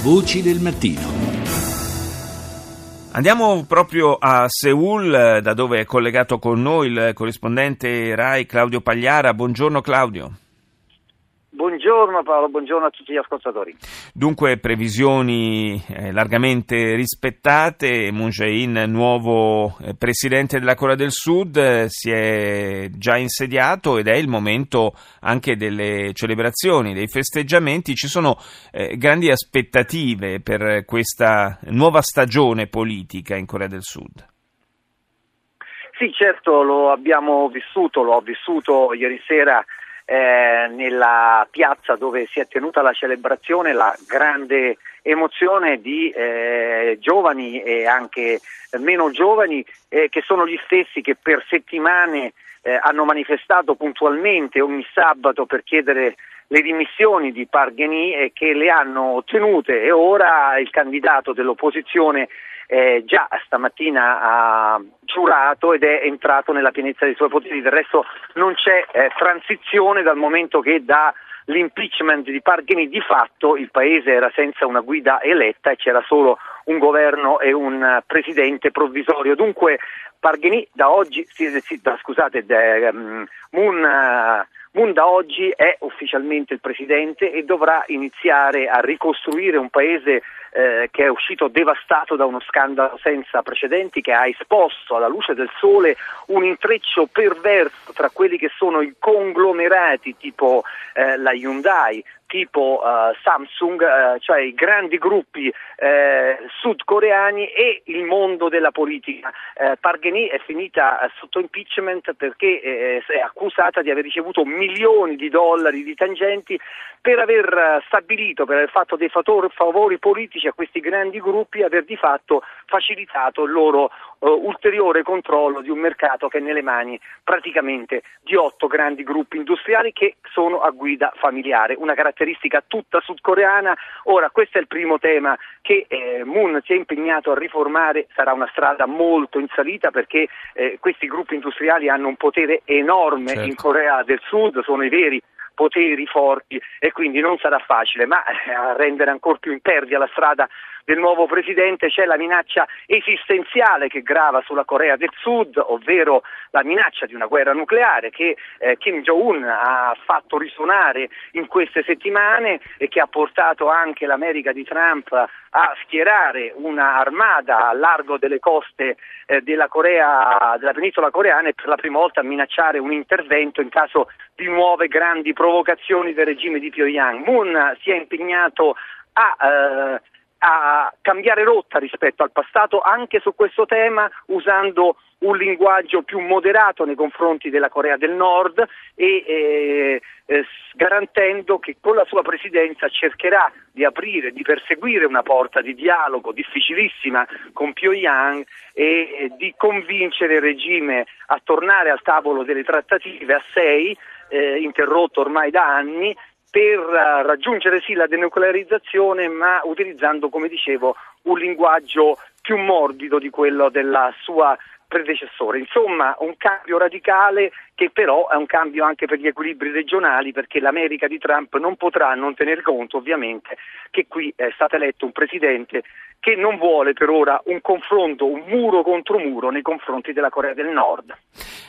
Voci del mattino. Andiamo proprio a Seoul, da dove è collegato con noi il corrispondente RAI Claudio Pagliara. Buongiorno Claudio. Buongiorno Paolo, buongiorno a tutti gli ascoltatori. Dunque, previsioni eh, largamente rispettate. Moon Jae-in, nuovo eh, presidente della Corea del Sud, eh, si è già insediato ed è il momento anche delle celebrazioni, dei festeggiamenti. Ci sono eh, grandi aspettative per questa nuova stagione politica in Corea del Sud. Sì, certo, lo abbiamo vissuto, l'ho vissuto ieri sera eh, nella piazza dove si è tenuta la celebrazione la grande emozione di eh, giovani e anche meno giovani eh, che sono gli stessi che per settimane eh, hanno manifestato puntualmente ogni sabato per chiedere le dimissioni di Pargheni e che le hanno ottenute. E ora il candidato dell'opposizione eh, già stamattina ha giurato ed è entrato nella pienezza dei suoi poteri, del resto non c'è eh, transizione dal momento che da l'impeachment di Parghini di fatto il paese era senza una guida eletta e c'era solo un governo e un presidente provvisorio. Dunque Parghini da oggi, da, scusate, da, um, Moon, uh, Moon da oggi è ufficialmente il presidente e dovrà iniziare a ricostruire un paese eh, che è uscito devastato da uno scandalo senza precedenti che ha esposto alla luce del sole un intreccio perverso tra quelli che sono i conglomerati tipo eh, la Hyundai, tipo uh, Samsung, uh, cioè i grandi gruppi uh, sudcoreani e il mondo della politica. Pargheni è finita sotto impeachment perché è accusata di aver ricevuto milioni di dollari di tangenti per aver stabilito, per aver fatto dei favori politici a questi grandi gruppi aver di fatto facilitato il loro ulteriore controllo di un mercato che è nelle mani praticamente di otto grandi gruppi industriali che sono a guida familiare. Una caratteristica caratteristica tutta sudcoreana. Ora, questo è il primo tema che eh, Moon si è impegnato a riformare, sarà una strada molto in salita perché eh, questi gruppi industriali hanno un potere enorme certo. in Corea del Sud, sono i veri poteri forti e quindi non sarà facile, ma eh, a rendere ancora più impervia la strada del nuovo presidente c'è la minaccia esistenziale che grava sulla Corea del Sud, ovvero la minaccia di una guerra nucleare che eh, Kim Jong-un ha fatto risuonare in queste settimane e che ha portato anche l'America di Trump a schierare un'armata a largo delle coste eh, della, Corea, della penisola coreana e per la prima volta a minacciare un intervento in caso di nuove grandi provocazioni del regime di Pyongyang. Moon si è impegnato a eh, a cambiare rotta rispetto al passato anche su questo tema usando un linguaggio più moderato nei confronti della Corea del Nord e eh, eh, garantendo che con la sua presidenza cercherà di aprire, di perseguire una porta di dialogo difficilissima con Pyongyang e eh, di convincere il regime a tornare al tavolo delle trattative a sei, eh, interrotto ormai da anni, per uh, raggiungere sì la denuclearizzazione ma utilizzando come dicevo un linguaggio più morbido di quello della sua predecessore. Insomma, un cambio radicale che però è un cambio anche per gli equilibri regionali perché l'America di Trump non potrà non tener conto ovviamente che qui è stato eletto un presidente che non vuole per ora un confronto, un muro contro muro nei confronti della Corea del Nord.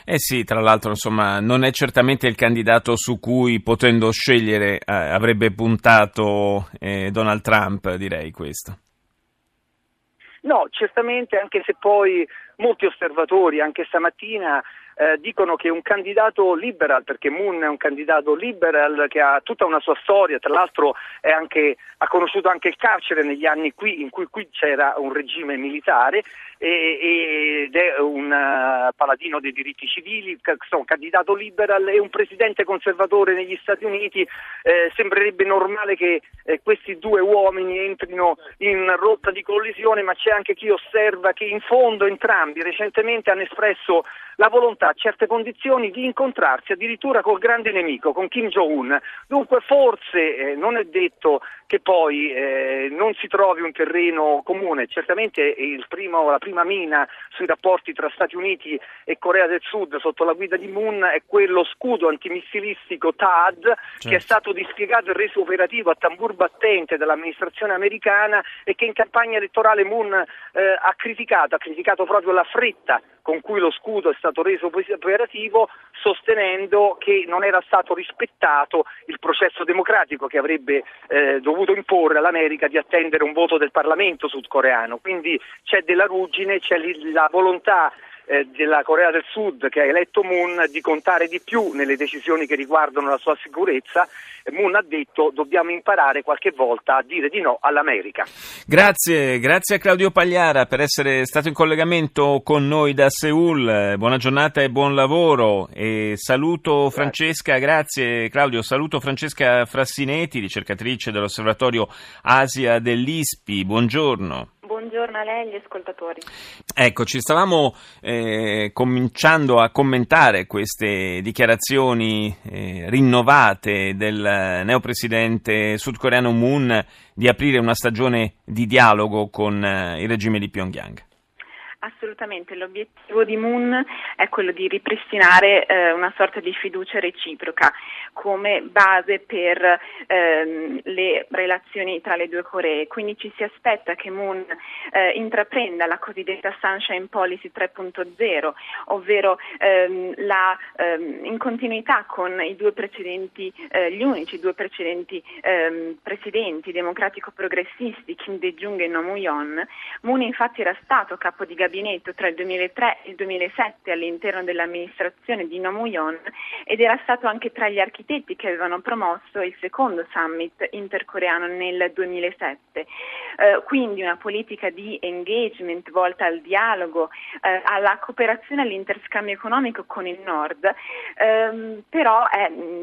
Eh sì, tra l'altro insomma non è certamente il candidato su cui potendo scegliere eh, avrebbe puntato eh, Donald Trump, direi questo. No, certamente, anche se poi molti osservatori, anche stamattina, eh, dicono che un candidato liberal, perché Moon è un candidato liberal che ha tutta una sua storia, tra l'altro anche, ha conosciuto anche il carcere negli anni qui, in cui qui c'era un regime militare e, ed è un uh, paladino dei diritti civili, un candidato liberal e un presidente conservatore negli Stati Uniti, eh, sembrerebbe normale che eh, questi due uomini entrino in rotta di collisione, ma c'è anche chi osserva che in fondo entrambi recentemente hanno espresso la volontà a certe condizioni di incontrarsi addirittura col grande nemico, con Kim Jong-un. Dunque forse eh, non è detto che poi eh, non si trovi un terreno comune. Certamente primo, la prima mina sui rapporti tra Stati Uniti e Corea del Sud sotto la guida di Moon è quello scudo antimissilistico TAD certo. che è stato dispiegato e reso operativo a tambur battente dall'amministrazione americana e che in campagna elettorale Moon eh, ha criticato, ha criticato proprio la fretta con cui lo scudo è stato reso operativo, sostenendo che non era stato rispettato il processo democratico che avrebbe eh, dovuto imporre all'America di attendere un voto del Parlamento sudcoreano. Quindi c'è della ruggine, c'è la volontà eh, della Corea del Sud che ha eletto Moon di contare di più nelle decisioni che riguardano la sua sicurezza. Moon ha detto dobbiamo imparare qualche volta a dire di no all'America. Grazie, grazie a Claudio Pagliara per essere stato in collegamento con noi da Seul. Buona giornata e buon lavoro. E saluto grazie. Francesca, grazie Claudio, saluto Francesca Frassinetti, ricercatrice dell'Osservatorio Asia dell'ISPI. Buongiorno buongiorno a lei e agli ascoltatori. Ecco, ci stavamo eh, cominciando a commentare queste dichiarazioni eh, rinnovate del neopresidente sudcoreano Moon di aprire una stagione di dialogo con eh, il regime di Pyongyang. Assolutamente, l'obiettivo di Moon è quello di ripristinare eh, una sorta di fiducia reciproca come base per ehm, le relazioni tra le due Coree. Quindi ci si aspetta che Moon eh, intraprenda la cosiddetta Sunshine Policy 3.0, ovvero ehm, la, ehm, in continuità con eh, gli unici due precedenti ehm, presidenti democratico-progressisti, Kim Dae-jung e Nomu Yon. Moon infatti era stato capo di gabinetto tra il 2003 e il 2007 all'interno dell'amministrazione di Nomu Yon ed era stato anche tra gli architetti che avevano promosso il secondo summit intercoreano nel 2007. Eh, quindi una politica di engagement volta al dialogo, eh, alla cooperazione, all'interscambio economico con il Nord, eh, però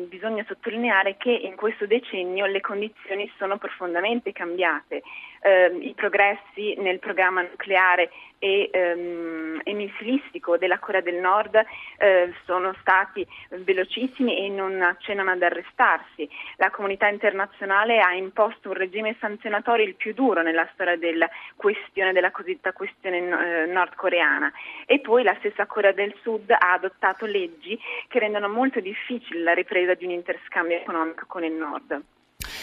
bisogna sottolineare che in questo decennio le condizioni sono profondamente cambiate eh, i progressi nel programma nucleare e, ehm, e missilistico della Corea del Nord eh, sono stati velocissimi e non accennano ad arrestarsi. La comunità internazionale ha imposto un regime sanzionatorio il più duro nella storia della questione, della cosiddetta questione eh, nordcoreana. E poi la stessa Corea del Sud ha adottato leggi che rendono molto difficile la ripresa di un interscambio economico con il Nord.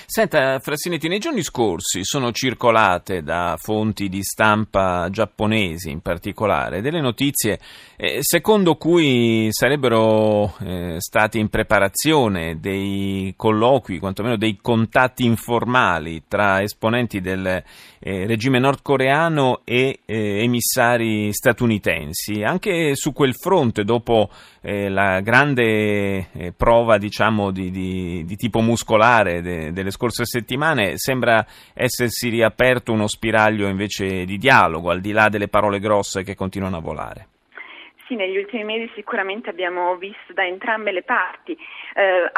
Senta, Frassinetti, nei giorni scorsi sono circolate da fonti di stampa giapponesi in particolare delle notizie eh, secondo cui sarebbero eh, stati in preparazione dei colloqui, quantomeno dei contatti informali tra esponenti del eh, regime nordcoreano e eh, emissari statunitensi. Anche su quel fronte, dopo eh, la grande eh, prova diciamo, di, di, di tipo muscolare de, delle scorse settimane, sembra essersi riaperto uno spiraglio invece di dialogo, al di là delle parole grosse che continuano a volare. Sì, negli ultimi mesi sicuramente abbiamo visto da entrambe le parti eh,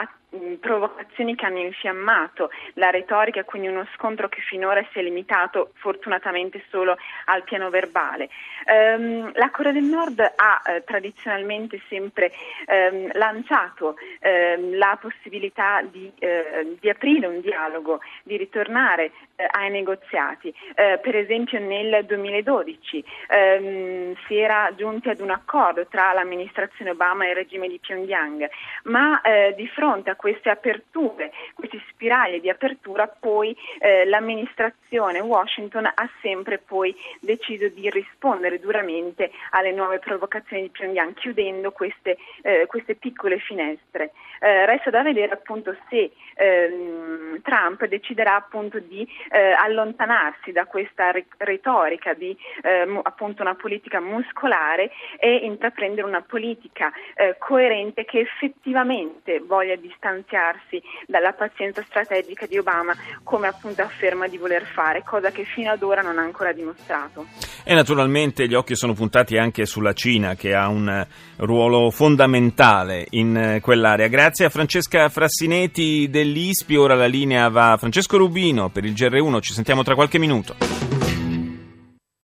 provocazioni che hanno infiammato la retorica, quindi uno scontro che finora si è limitato fortunatamente solo al piano verbale. Um, la Corea del Nord ha eh, tradizionalmente sempre ehm, lanciato ehm, la possibilità di, eh, di, aprire un dialogo, di ritornare eh, ai negoziati. Eh, per esempio nel 2012 ehm, si era giunti ad un accordo tra l'amministrazione Obama e il regime di Pyongyang, ma eh, di fronte a queste aperture, questi spiragli di apertura, poi eh, l'amministrazione Washington ha sempre poi deciso di rispondere duramente alle nuove provocazioni di Pyongyang, chiudendo queste, eh, queste piccole finestre. Eh, resta da vedere appunto se ehm, Trump deciderà appunto di eh, allontanarsi da questa retorica di ehm, appunto una politica muscolare e intraprendere una politica eh, coerente che effettivamente voglia distanziarsi dalla pazienza strategica di Obama come appunto afferma di voler fare, cosa che fino ad ora non ha ancora dimostrato. E naturalmente gli occhi sono puntati anche sulla Cina che ha un ruolo fondamentale in quell'area. Grazie a Francesca Frassinetti dell'ISPI, ora la linea va a Francesco Rubino per il GR1, ci sentiamo tra qualche minuto.